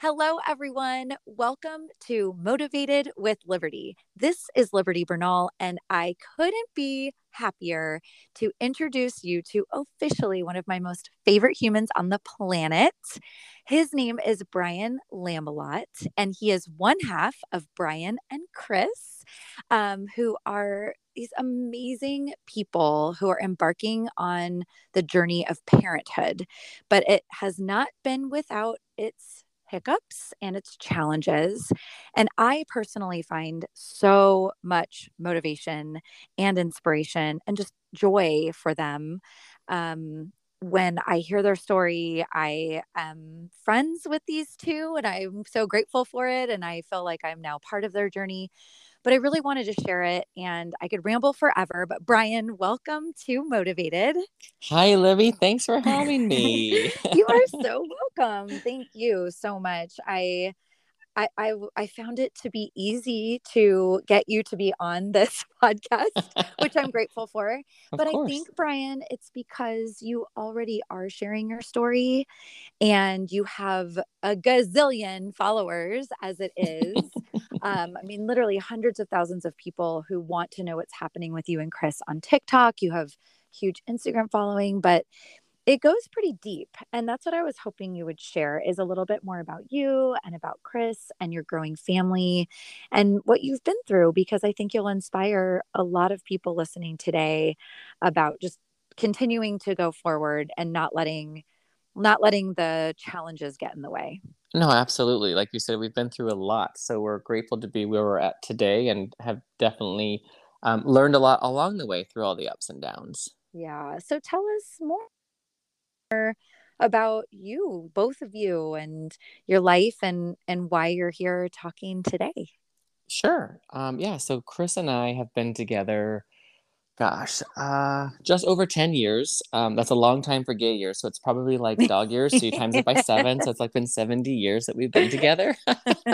Hello, everyone. Welcome to Motivated with Liberty. This is Liberty Bernal, and I couldn't be happier to introduce you to officially one of my most favorite humans on the planet. His name is Brian Lambalot, and he is one half of Brian and Chris, um, who are these amazing people who are embarking on the journey of parenthood. But it has not been without its hiccups and its challenges. And I personally find so much motivation and inspiration and just joy for them. Um, when I hear their story, I am friends with these two and I'm so grateful for it. And I feel like I'm now part of their journey but I really wanted to share it and I could ramble forever. But Brian, welcome to Motivated. Hi, Libby. Thanks for having me. you are so welcome. Thank you so much. I I, I, I found it to be easy to get you to be on this podcast, which I'm grateful for. but I think, Brian, it's because you already are sharing your story and you have a gazillion followers as it is. um, I mean, literally hundreds of thousands of people who want to know what's happening with you and Chris on TikTok. You have huge Instagram following, but it goes pretty deep and that's what i was hoping you would share is a little bit more about you and about chris and your growing family and what you've been through because i think you'll inspire a lot of people listening today about just continuing to go forward and not letting not letting the challenges get in the way. No absolutely. Like you said we've been through a lot so we're grateful to be where we're at today and have definitely um, learned a lot along the way through all the ups and downs. Yeah so tell us more about you, both of you, and your life and and why you're here talking today. Sure. Um, yeah. So Chris and I have been together Gosh, uh, just over 10 years. Um, that's a long time for gay years. So it's probably like dog years. So you times it by seven. So it's like been 70 years that we've been together.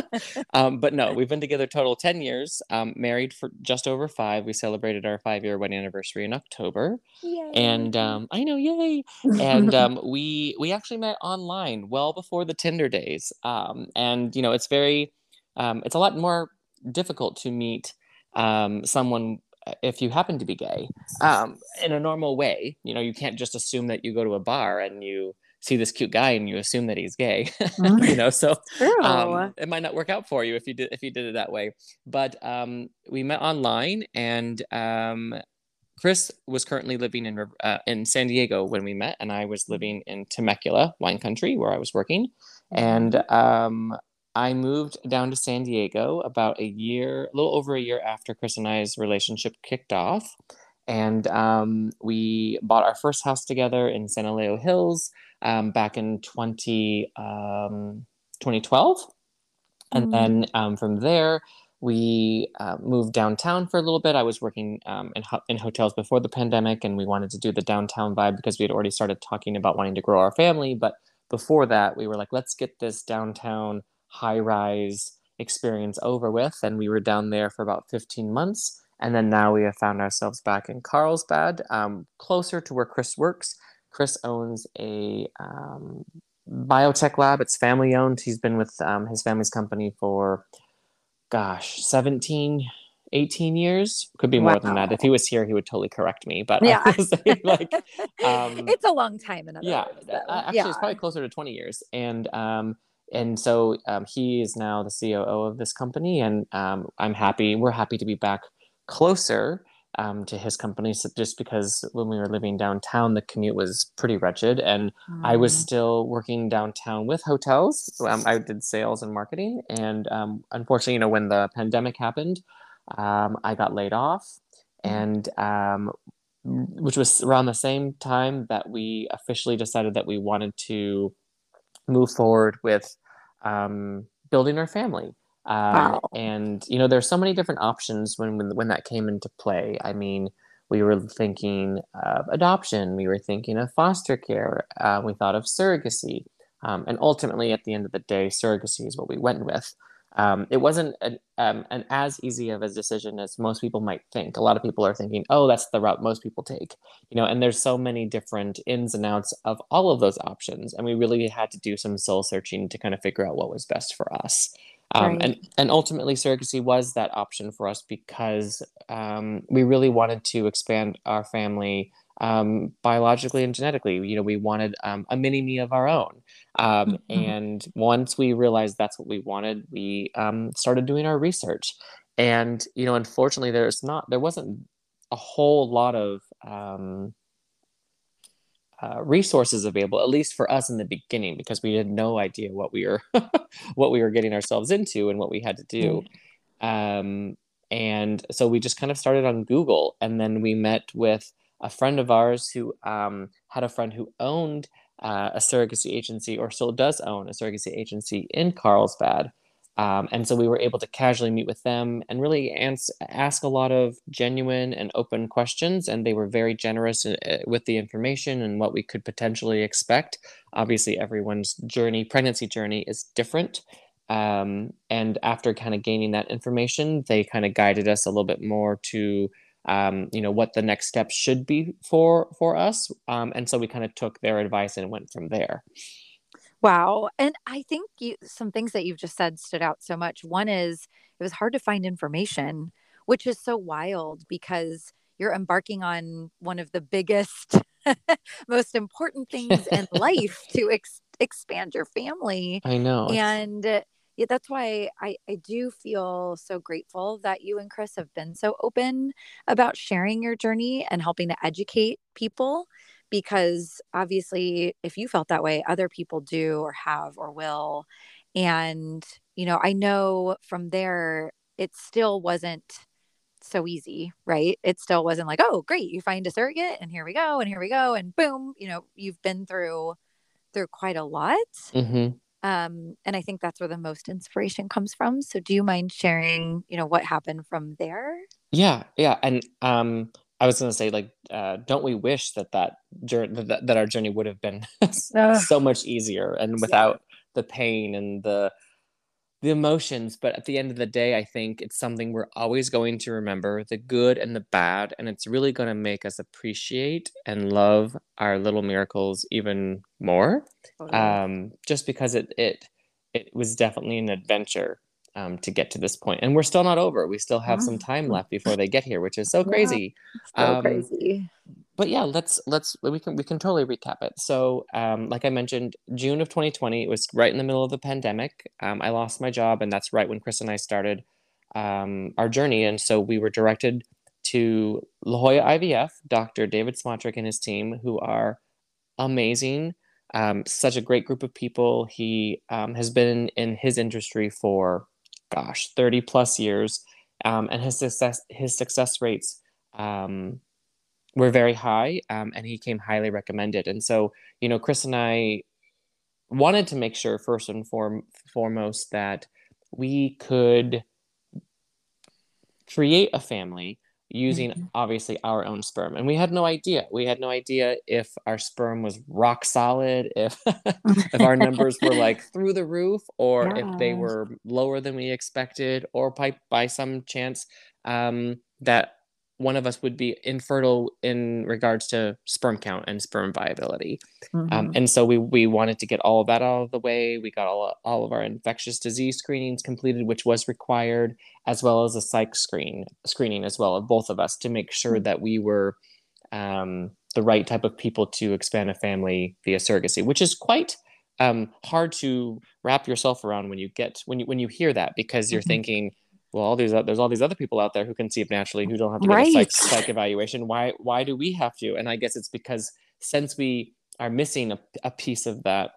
um, but no, we've been together total 10 years, um, married for just over five. We celebrated our five year wedding anniversary in October. Yay. And um, I know, yay. And um, we, we actually met online well before the Tinder days. Um, and, you know, it's very, um, it's a lot more difficult to meet um, someone if you happen to be gay um, in a normal way you know you can't just assume that you go to a bar and you see this cute guy and you assume that he's gay you know so um, it might not work out for you if you did if you did it that way but um, we met online and um, Chris was currently living in uh, in San Diego when we met, and I was living in Temecula, wine country, where I was working. And mm-hmm. um, I moved down to San Diego about a year, a little over a year after Chris and I's relationship kicked off. And um, we bought our first house together in San Elijo Hills um, back in 20, um, 2012. And mm-hmm. then um, from there, we uh, moved downtown for a little bit. I was working um, in, ho- in hotels before the pandemic, and we wanted to do the downtown vibe because we had already started talking about wanting to grow our family. But before that, we were like, let's get this downtown high rise experience over with. And we were down there for about 15 months. And then now we have found ourselves back in Carlsbad, um, closer to where Chris works. Chris owns a um, biotech lab. It's family owned. He's been with um, his family's company for, gosh, 17, 18 years. Could be more wow. than that. If he was here, he would totally correct me. But yeah, like, um, it's a long time. In yeah, words, actually, yeah. it's probably closer to 20 years. And um, and so um, he is now the COO of this company, and um, I'm happy. We're happy to be back closer um, to his company, so just because when we were living downtown, the commute was pretty wretched, and mm. I was mm. still working downtown with hotels. Um, I did sales and marketing, and um, unfortunately, you know, when the pandemic happened, um, I got laid off, mm. and which was around the same time that we officially decided that we wanted to move forward with um, building our family. Uh, wow. And you know, there's so many different options when, when when that came into play. I mean, we were thinking of adoption, we were thinking of foster care, uh, we thought of surrogacy, um, and ultimately, at the end of the day, surrogacy is what we went with. Um, it wasn't an, um, an as easy of a decision as most people might think. A lot of people are thinking, "Oh, that's the route most people take," you know. And there's so many different ins and outs of all of those options, and we really had to do some soul searching to kind of figure out what was best for us. Um, right. and and ultimately, surrogacy was that option for us because um, we really wanted to expand our family um, biologically and genetically. You know, we wanted um, a mini me of our own. Um, mm-hmm. And once we realized that's what we wanted, we um, started doing our research. And you know, unfortunately, there's not there wasn't a whole lot of um, uh, resources available, at least for us in the beginning, because we had no idea what we were what we were getting ourselves into and what we had to do. Um, and so we just kind of started on Google, and then we met with a friend of ours who um, had a friend who owned uh, a surrogacy agency or still does own a surrogacy agency in Carlsbad. Um, and so we were able to casually meet with them and really ans- ask a lot of genuine and open questions. And they were very generous uh, with the information and what we could potentially expect. Obviously, everyone's journey, pregnancy journey, is different. Um, and after kind of gaining that information, they kind of guided us a little bit more to um, you know what the next steps should be for for us. Um, and so we kind of took their advice and went from there. Wow. And i think you, some things that you've just said stood out so much. One is it was hard to find information which is so wild because you're embarking on one of the biggest most important things in life to ex- expand your family. I know. And yeah, that's why I, I do feel so grateful that you and Chris have been so open about sharing your journey and helping to educate people. Because obviously, if you felt that way, other people do or have or will. And, you know, I know from there, it still wasn't so easy, right? It still wasn't like, oh, great, you find a surrogate and here we go and here we go and boom, you know, you've been through through quite a lot. Mm-hmm. Um, and I think that's where the most inspiration comes from. So do you mind sharing, you know, what happened from there? Yeah, yeah. And um, I was going to say, like, uh, don't we wish that that journey, that, that our journey would have been so much easier and without yeah. the pain and the the emotions but at the end of the day i think it's something we're always going to remember the good and the bad and it's really going to make us appreciate and love our little miracles even more um, just because it it it was definitely an adventure um, to get to this point and we're still not over. We still have some time left before they get here which is so crazy. Yeah, so um, crazy but yeah, let's let's we can we can totally recap it. So, um, like I mentioned, June of 2020, it was right in the middle of the pandemic. Um, I lost my job, and that's right when Chris and I started um, our journey. And so we were directed to La Jolla IVF, Dr. David Smotrich and his team, who are amazing. Um, such a great group of people. He um, has been in his industry for, gosh, 30 plus years, um, and his success his success rates were very high, um, and he came highly recommended. And so, you know, Chris and I wanted to make sure first and form, foremost that we could create a family using mm-hmm. obviously our own sperm and we had no idea we had no idea if our sperm was rock solid if if our numbers were like through the roof or yeah. if they were lower than we expected or by by some chance um, that one of us would be infertile in regards to sperm count and sperm viability. Um, mm-hmm. Um, and so we, we wanted to get all of that out of the way. We got all, all of our infectious disease screenings completed, which was required, as well as a psych screen screening as well of both of us to make sure mm-hmm. that we were um, the right type of people to expand a family via surrogacy, which is quite um, hard to wrap yourself around when you get when you when you hear that because you're mm-hmm. thinking well, all these there's all these other people out there who conceive naturally who don't have to get right. a psych, psych evaluation. Why why do we have to? And I guess it's because since we are missing a, a piece of that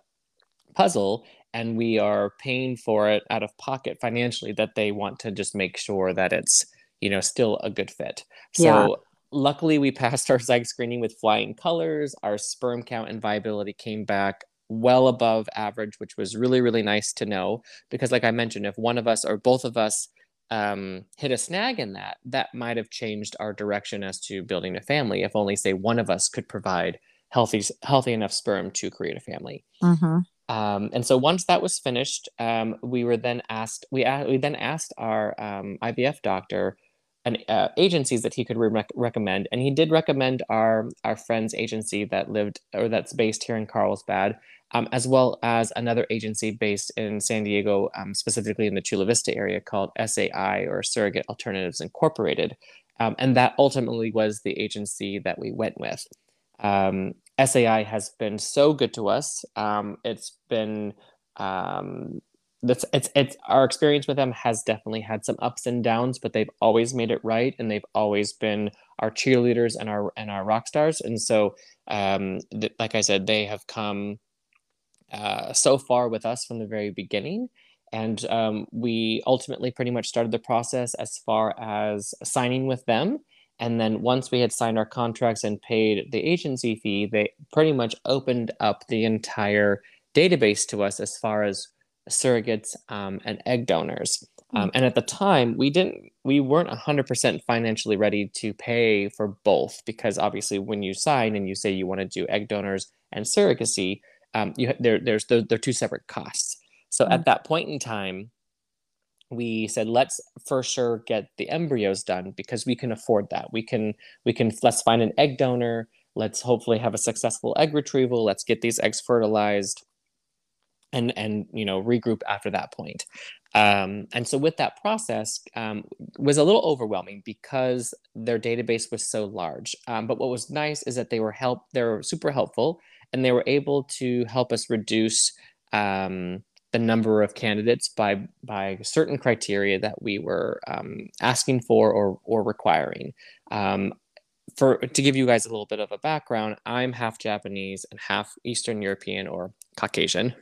puzzle and we are paying for it out of pocket financially, that they want to just make sure that it's you know still a good fit. So. Yeah. Luckily, we passed our psych screening with flying colors. Our sperm count and viability came back well above average, which was really, really nice to know. Because, like I mentioned, if one of us or both of us um, hit a snag in that, that might have changed our direction as to building a family. If only, say, one of us could provide healthy, healthy enough sperm to create a family. Mm-hmm. Um, and so once that was finished, um, we were then asked we we then asked our um, IVF doctor and uh, agencies that he could re- recommend, and he did recommend our our friend's agency that lived or that's based here in Carlsbad, um, as well as another agency based in San Diego, um, specifically in the Chula Vista area called SAI or Surrogate Alternatives Incorporated, um, and that ultimately was the agency that we went with. Um, SAI has been so good to us. Um, it's been um, it's it's our experience with them has definitely had some ups and downs, but they've always made it right, and they've always been our cheerleaders and our and our rock stars. And so, th- like I said, they have come uh, so far with us from the very beginning. And um, we ultimately pretty much started the process as far as signing with them and then once we had signed our contracts and paid the agency fee, they pretty much opened up the entire database to us as far as surrogates um, and egg donors. Hmm. Um, and at the time, we didn't, we weren't 100% financially ready to pay for both because obviously, when you sign and you say you want to do egg donors and surrogacy, um, you there, there's they're, they're two separate costs. So mm-hmm. at that point in time, we said let's for sure get the embryos done because we can afford that. We can we can let's find an egg donor. Let's hopefully have a successful egg retrieval. Let's get these eggs fertilized and and you know regroup after that point. Um, and so with that process um, was a little overwhelming because their database was so large. Um, but what was nice is that they were help they were super helpful and they were able to help us reduce um, the number of candidates by by certain criteria that we were um, asking for or or requiring. Um, for to give you guys a little bit of a background, I'm half Japanese and half Eastern European or Caucasian,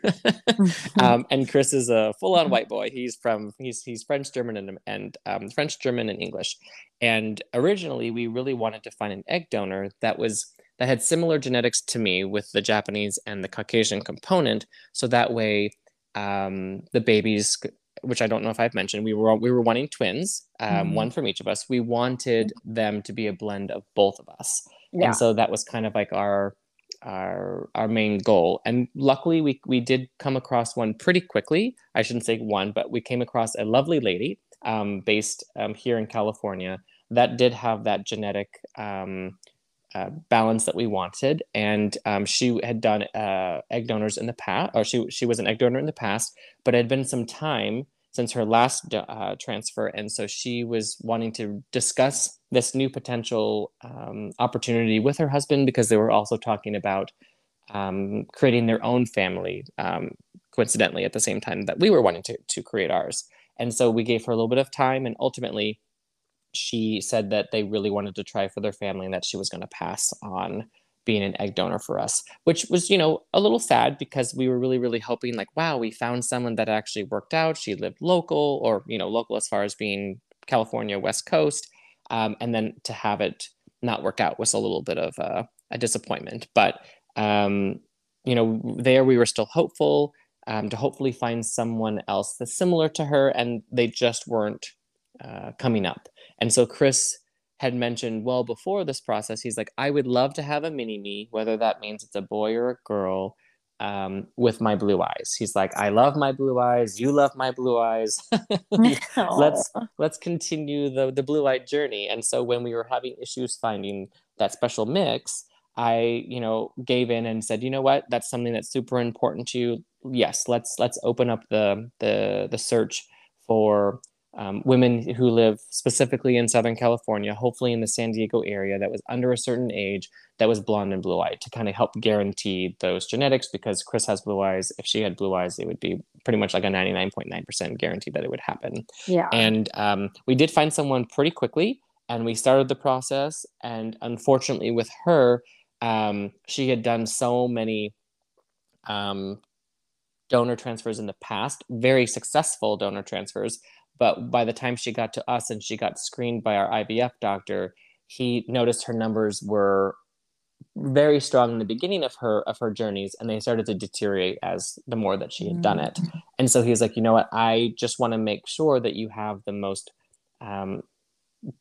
um, and Chris is a full-on white boy. He's from he's he's French, German, and and um, French, German, and English. And originally, we really wanted to find an egg donor that was that had similar genetics to me with the Japanese and the Caucasian component, so that way um, the babies, which I don't know if I've mentioned, we were we were wanting twins, um, mm-hmm. one from each of us. We wanted them to be a blend of both of us, yeah. and so that was kind of like our our our main goal. And luckily, we we did come across one pretty quickly. I shouldn't say one, but we came across a lovely lady um, based um, here in California that did have that genetic um, uh, balance that we wanted. And um, she had done uh, egg donors in the past, or she she was an egg donor in the past, but it had been some time since her last uh, transfer, and so she was wanting to discuss this new potential um, opportunity with her husband because they were also talking about um, creating their own family. Um, coincidentally, at the same time that we were wanting to to create ours, and so we gave her a little bit of time, and ultimately she said that they really wanted to try for their family and that she was going to pass on being an egg donor for us, which was, you know, a little sad because we were really, really hoping, like, wow, we found someone that actually worked out. She lived local or, you know, local as far as being California, West Coast. Um, and then to have it not work out was a little bit of a, a disappointment. But, um, you know, there we were still hopeful um, to hopefully find someone else that's similar to her, and they just weren't uh, coming up. And so Chris had mentioned well before this process, he's like, I would love to have a mini me, whether that means it's a boy or a girl, um, with my blue eyes. He's like, I love my blue eyes. You love my blue eyes. let's let's continue the the blue eyed journey. And so when we were having issues finding that special mix, I you know gave in and said, you know what, that's something that's super important to you. Yes, let's let's open up the the the search for um, women who live specifically in Southern California, hopefully in the San Diego area, that was under a certain age, that was blonde and blue eyed to kind of help guarantee those genetics because Chris has blue eyes. If she had blue eyes, it would be pretty much like a 99.9% guarantee that it would happen. Yeah. And um, we did find someone pretty quickly and we started the process. And unfortunately, with her, um, she had done so many um, donor transfers in the past, very successful donor transfers but by the time she got to us and she got screened by our IVF doctor, he noticed her numbers were very strong in the beginning of her of her journeys and they started to deteriorate as the more that she had done it mm. and so he was like you know what i just want to make sure that you have the most um,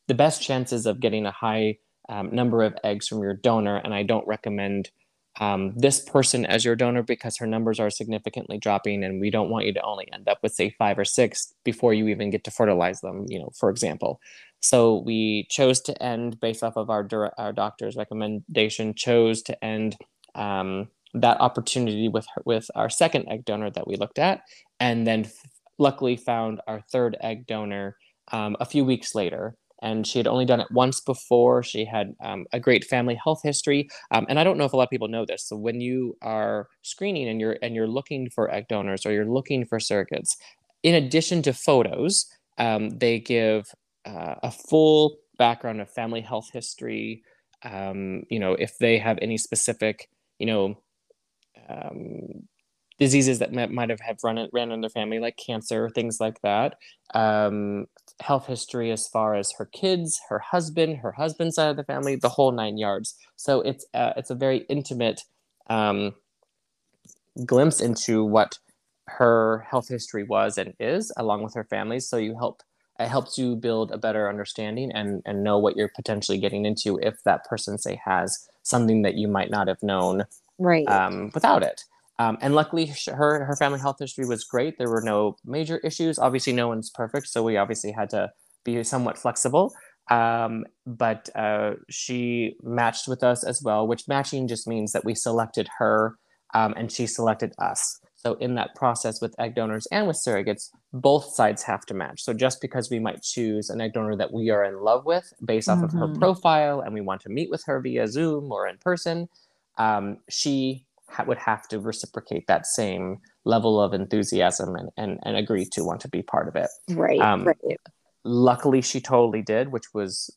the best chances of getting a high um, number of eggs from your donor and i don't recommend um, this person as your donor because her numbers are significantly dropping and we don't want you to only end up with say five or six before you even get to fertilize them you know for example. So we chose to end based off of our, our doctor's recommendation chose to end um, that opportunity with her, with our second egg donor that we looked at and then luckily found our third egg donor um, a few weeks later and she had only done it once before. She had um, a great family health history, um, and I don't know if a lot of people know this. So when you are screening and you're and you're looking for egg donors or you're looking for surrogates, in addition to photos, um, they give uh, a full background of family health history. Um, you know, if they have any specific, you know, um, diseases that might, have, have run ran in their family, like cancer, things like that. Um, health history as far as her kids, her husband, her husband's side of the family, the whole nine yards. So it's uh, it's a very intimate um, glimpse into what her health history was and is, along with her family. So you help it helps you build a better understanding and and know what you're potentially getting into if that person say has something that you might not have known right um, without it. Um, and luckily, her her family health history was great. There were no major issues. Obviously, no one's perfect, so we obviously had to be somewhat flexible. Um, but uh, she matched with us as well, which matching just means that we selected her um, and she selected us. So in that process with egg donors and with surrogates, both sides have to match. So just because we might choose an egg donor that we are in love with based off mm-hmm. of her mm-hmm. profile and we want to meet with her via Zoom or in person, um, she ha- would have to reciprocate that same level of enthusiasm and, and, and agree to want to be part of it. Right, um, right. Luckily, she totally did, which was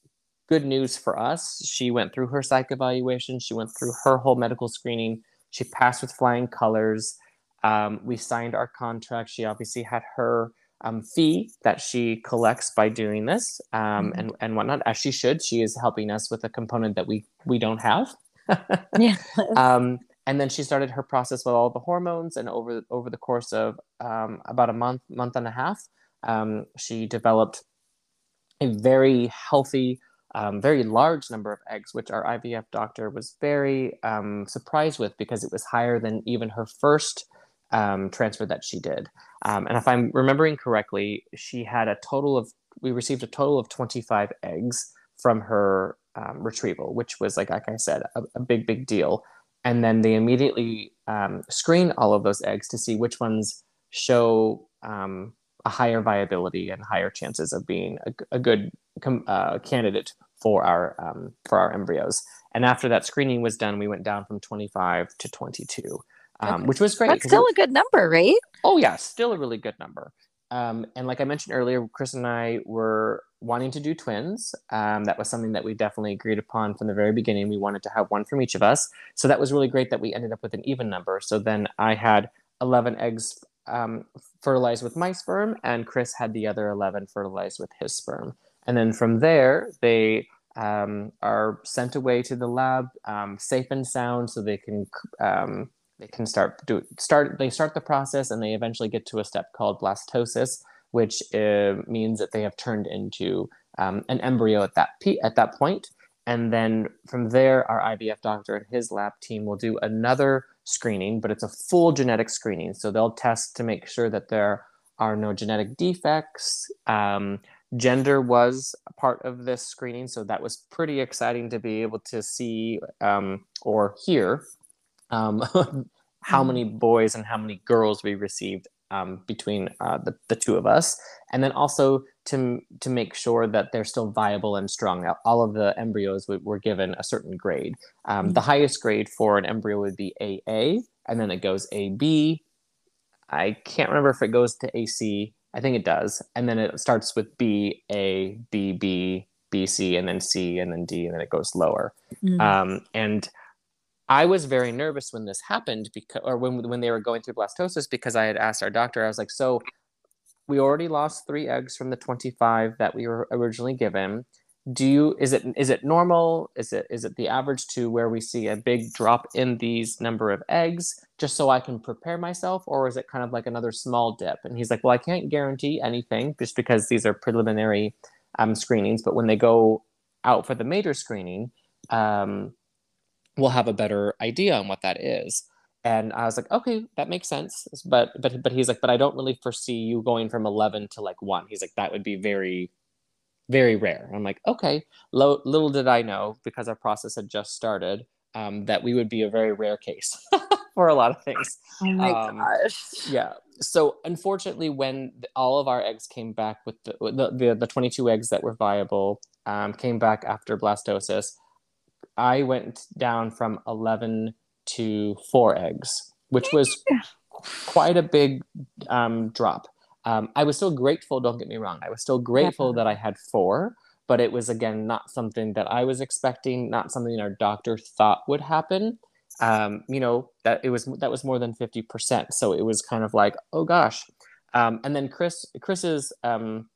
good news for us. She went through her psych evaluation, she went through her whole medical screening, she passed with flying colors. Um, we signed our contract. She obviously had her um, fee that she collects by doing this um, mm-hmm. and, and whatnot, as she should. She is helping us with a component that we, we don't have. yeah. Um, and then she started her process with all the hormones and over over the course of um, about a month month and a half um, she developed a very healthy um, very large number of eggs which our ivf doctor was very um, surprised with because it was higher than even her first um, transfer that she did. Um, and if i'm remembering correctly she had a total of we received a total of 25 eggs from her retrieval which was like like i said a, a big big deal and then they immediately um, screen all of those eggs to see which ones show um, a higher viability and higher chances of being a, a good uh, candidate for our um, for our embryos. And after that screening was done, we went down from 25 to 22, um, okay. which was great. That's still a good number, right? Oh yeah, still a really good number. Um, and like I mentioned earlier, Chris and I were wanting to do twins. Um, that was something that we definitely agreed upon from the very beginning. We wanted to have one from each of us. So that was really great that we ended up with an even number. So then I had 11 eggs um, fertilized with my sperm, and Chris had the other 11 fertilized with his sperm. And then from there, they um, are sent away to the lab, um, safe and sound, so they can um, they can start do start they start the process, and they eventually get to a step called blastocyst, which uh, means that they have turned into um, an embryo at that p- at that point. And then from there, our IVF doctor and his lab team will do another screening, but it's a full genetic screening. So they'll test to make sure that there are no genetic defects. Um, gender was part of this screening, so that was pretty exciting to be able to see um, or hear um, how mm-hmm. many boys and how many girls we received um, between uh, the, the two of us. And then also to to make sure that they're still viable and strong. All of the embryos were given a certain grade. Um, mm-hmm. the highest grade for an embryo would be aa and then it goes ab i can't remember if it goes to ac i think it does. And then it starts with b a b b b c and then c and then d and then it goes lower. Mm-hmm. um, and I was very nervous when this happened because, or when when they were going through blastocyst, because I had asked our doctor, I was like, so we already lost three eggs from the 25 that we were originally given. Do you is it is it normal? Is it is it the average to where we see a big drop in these number of eggs just so I can prepare myself, or is it kind of like another small dip? And he's like, well, I can't guarantee anything just because these are preliminary um, screenings, but when they go out for the major screening. Um, we'll have a better idea on what that is. And I was like, okay, that makes sense. But but but he's like, but I don't really foresee you going from 11 to like one. He's like, that would be very, very rare. I'm like, okay. Lo- little did I know because our process had just started um, that we would be a very rare case for a lot of things. Oh my um, gosh. Yeah. So unfortunately, when all of our eggs came back with the the, the, the 22 eggs that were viable um, came back after blastocyst, I went down from 11 to four eggs, which was quite a big um, drop. Um, I was still grateful, don't get me wrong. I was still grateful that I had four, but it was again not something that I was expecting, not something our doctor thought would happen. Um, you know, that it was that was more than 50%. So it was kind of like, oh gosh. Um, and then Chris Chris's um,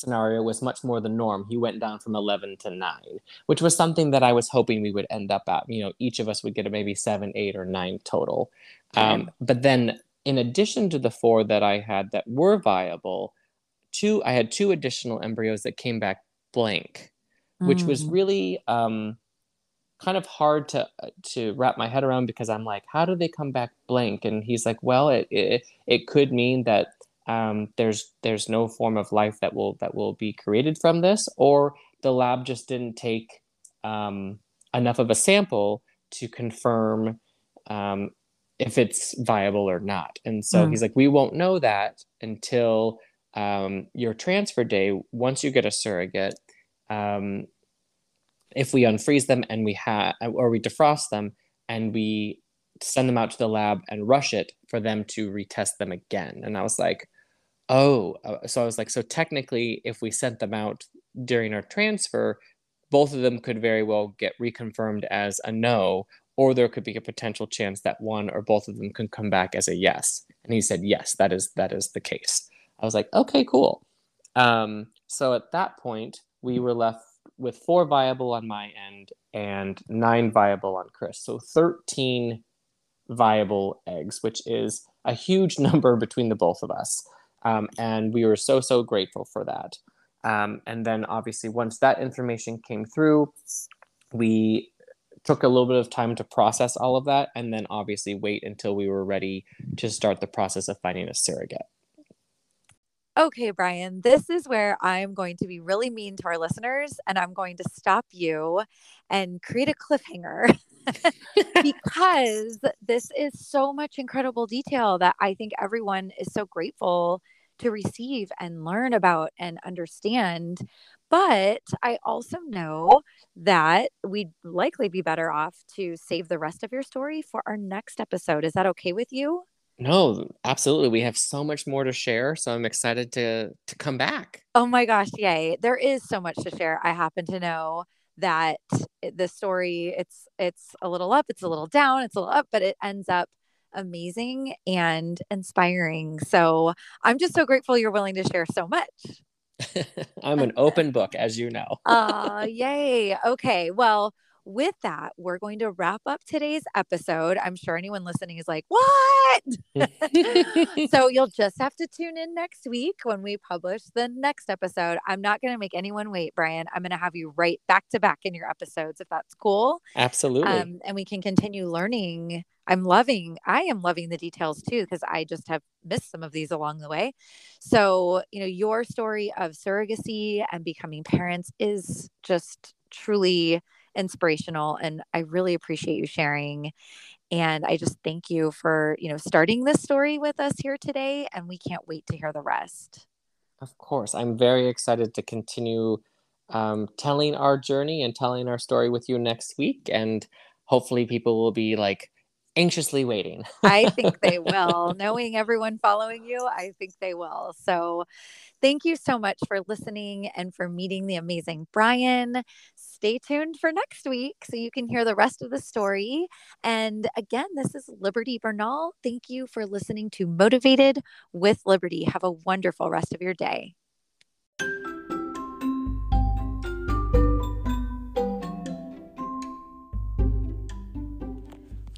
scenario was much more the norm. He went down from 11 to 9, which was something that I was hoping we would end up at. You know, each of us would get a maybe 7, 8, or 9 total. Um, but then, in addition to the four that I had that were viable, two I had two additional embryos that came back blank, which mm. was really um, kind of hard to to wrap my head around because I'm like, how do they come back blank? And he's like, well, it it, it could mean that um, there's there's no form of life that will that will be created from this, or the lab just didn't take um, enough of a sample to confirm um, if it's viable or not. And so mm. he's like, we won't know that until um, your transfer day. Once you get a surrogate, um, if we unfreeze them and we have or we defrost them and we send them out to the lab and rush it for them to retest them again. And I was like, Oh, uh, so I was like, so technically, if we sent them out during our transfer, both of them could very well get reconfirmed as a no, or there could be a potential chance that one or both of them can come back as a yes. And he said, yes, that is that is the case. I was like, okay, cool. Um, so at that point, we were left with four viable on my end and nine viable on Chris. So 13 viable eggs, which is a huge number between the both of us. Um, and we were so, so grateful for that. Um, and then obviously, once that information came through, we took a little bit of time to process all of that and then obviously wait until we were ready to start the process of finding a surrogate. Okay, Brian, this is where I'm going to be really mean to our listeners and I'm going to stop you and create a cliffhanger because this is so much incredible detail that I think everyone is so grateful to receive and learn about and understand. But I also know that we'd likely be better off to save the rest of your story for our next episode. Is that okay with you? No, absolutely. We have so much more to share, so I'm excited to to come back. Oh my gosh, yay. There is so much to share. I happen to know that eh, the story it's it's a little up, it's a little down, it's a little up, but it ends up amazing and inspiring. So I'm just so grateful you're willing to share so much. I'm an open book, as you know. uh, yay. Okay. Well, with that, we're going to wrap up today's episode. I'm sure anyone listening is like, what? so you'll just have to tune in next week when we publish the next episode. I'm not going to make anyone wait, Brian. I'm going to have you right back to back in your episodes if that's cool. Absolutely. Um, and we can continue learning. I'm loving, I am loving the details too, because I just have missed some of these along the way. So, you know, your story of surrogacy and becoming parents is just truly inspirational and I really appreciate you sharing. And I just thank you for, you know, starting this story with us here today and we can't wait to hear the rest. Of course. I'm very excited to continue um, telling our journey and telling our story with you next week and hopefully people will be like anxiously waiting. I think they will. Knowing everyone following you, I think they will. So, thank you so much for listening and for meeting the amazing Brian. Stay tuned for next week so you can hear the rest of the story. And again, this is Liberty Bernal. Thank you for listening to Motivated with Liberty. Have a wonderful rest of your day.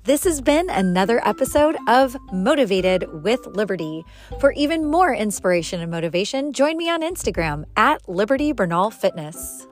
This has been another episode of Motivated with Liberty. For even more inspiration and motivation, join me on Instagram at Liberty Bernal Fitness.